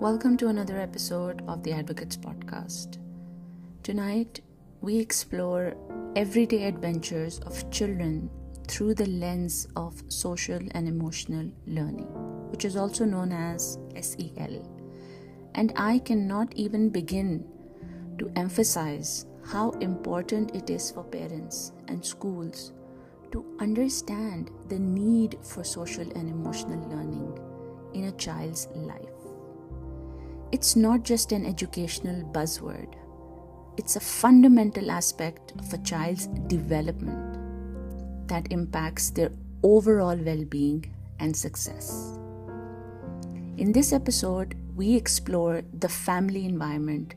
Welcome to another episode of the Advocates Podcast. Tonight, we explore everyday adventures of children through the lens of social and emotional learning, which is also known as SEL. And I cannot even begin to emphasize how important it is for parents and schools to understand the need for social and emotional learning in a child's life. It's not just an educational buzzword, it's a fundamental aspect of a child's development that impacts their overall well being and success. In this episode, we explore the family environment,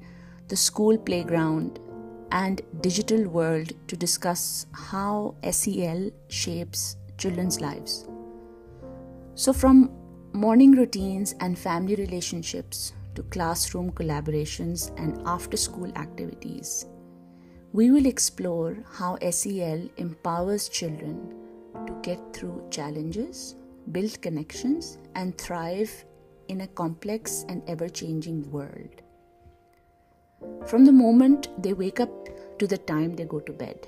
the school playground, and digital world to discuss how SEL shapes children's lives. So, from morning routines and family relationships to classroom collaborations and after school activities, we will explore how SEL empowers children to get through challenges, build connections, and thrive in a complex and ever changing world. From the moment they wake up to the time they go to bed,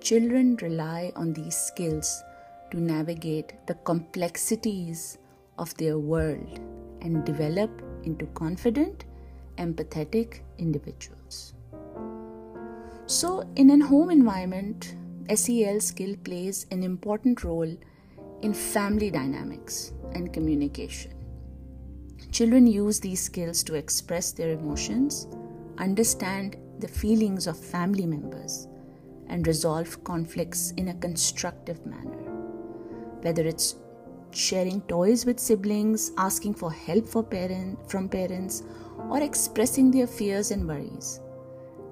children rely on these skills to navigate the complexities of their world and develop into confident, empathetic individuals. So, in a home environment, SEL skill plays an important role in family dynamics and communication. Children use these skills to express their emotions, understand the feelings of family members, and resolve conflicts in a constructive manner. Whether it's sharing toys with siblings, asking for help for parent, from parents, or expressing their fears and worries.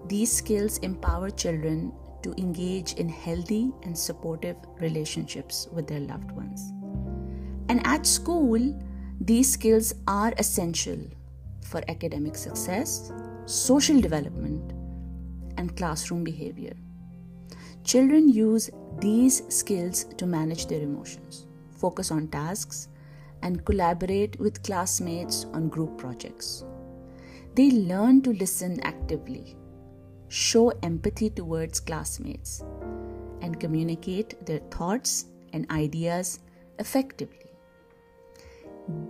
These skills empower children to engage in healthy and supportive relationships with their loved ones. And at school, these skills are essential for academic success, social development, and classroom behavior. Children use these skills to manage their emotions focus on tasks, and collaborate with classmates on group projects. They learn to listen actively, show empathy towards classmates, and communicate their thoughts and ideas effectively.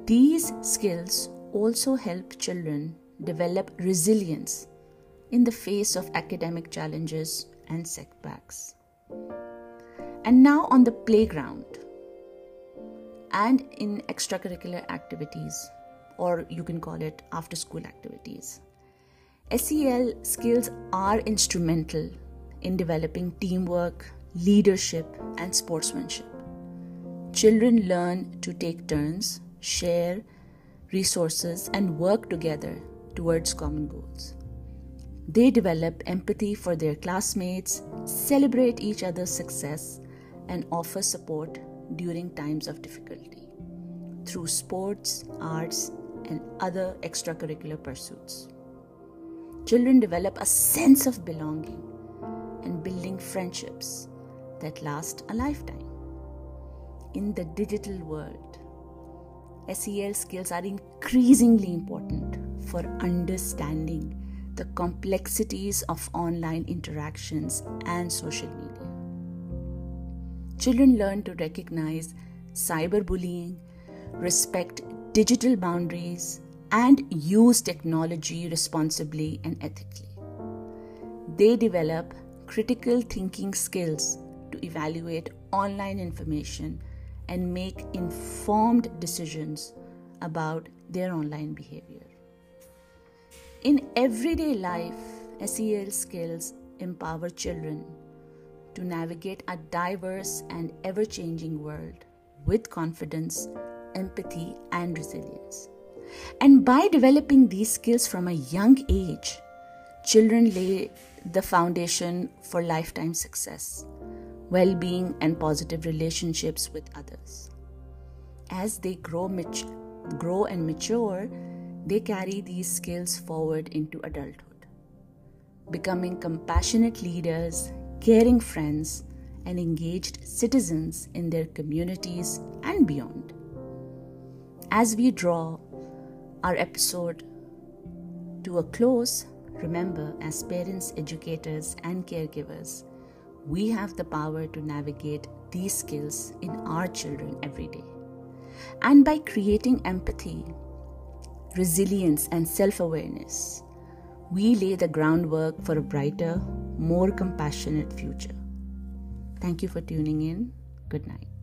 These skills also help children develop resilience in the face of academic challenges and setbacks. And now on the playground and in extracurricular activities, or you can call it after school activities. SEL skills are instrumental in developing teamwork, leadership, and sportsmanship. Children learn to take turns, share resources, and work together towards common goals. They develop empathy for their classmates, celebrate each other's success, and offer support during times of difficulty through sports, arts, and other extracurricular pursuits. Children develop a sense of belonging and building friendships that last a lifetime. In the digital world, SEL skills are increasingly important for understanding the complexities of online interactions and social media. Children learn to recognize cyberbullying, respect digital boundaries, and use technology responsibly and ethically. They develop critical thinking skills to evaluate online information and make informed decisions about their online behavior. In everyday life, SEL skills empower children to navigate a diverse and ever changing world with confidence, empathy, and resilience. And by developing these skills from a young age, children lay the foundation for lifetime success, well being, and positive relationships with others. As they grow, mat- grow and mature, they carry these skills forward into adulthood, becoming compassionate leaders, caring friends, and engaged citizens in their communities and beyond. As we draw our episode to a close, remember as parents, educators, and caregivers, we have the power to navigate these skills in our children every day. And by creating empathy, resilience, and self awareness, we lay the groundwork for a brighter, more compassionate future. Thank you for tuning in. Good night.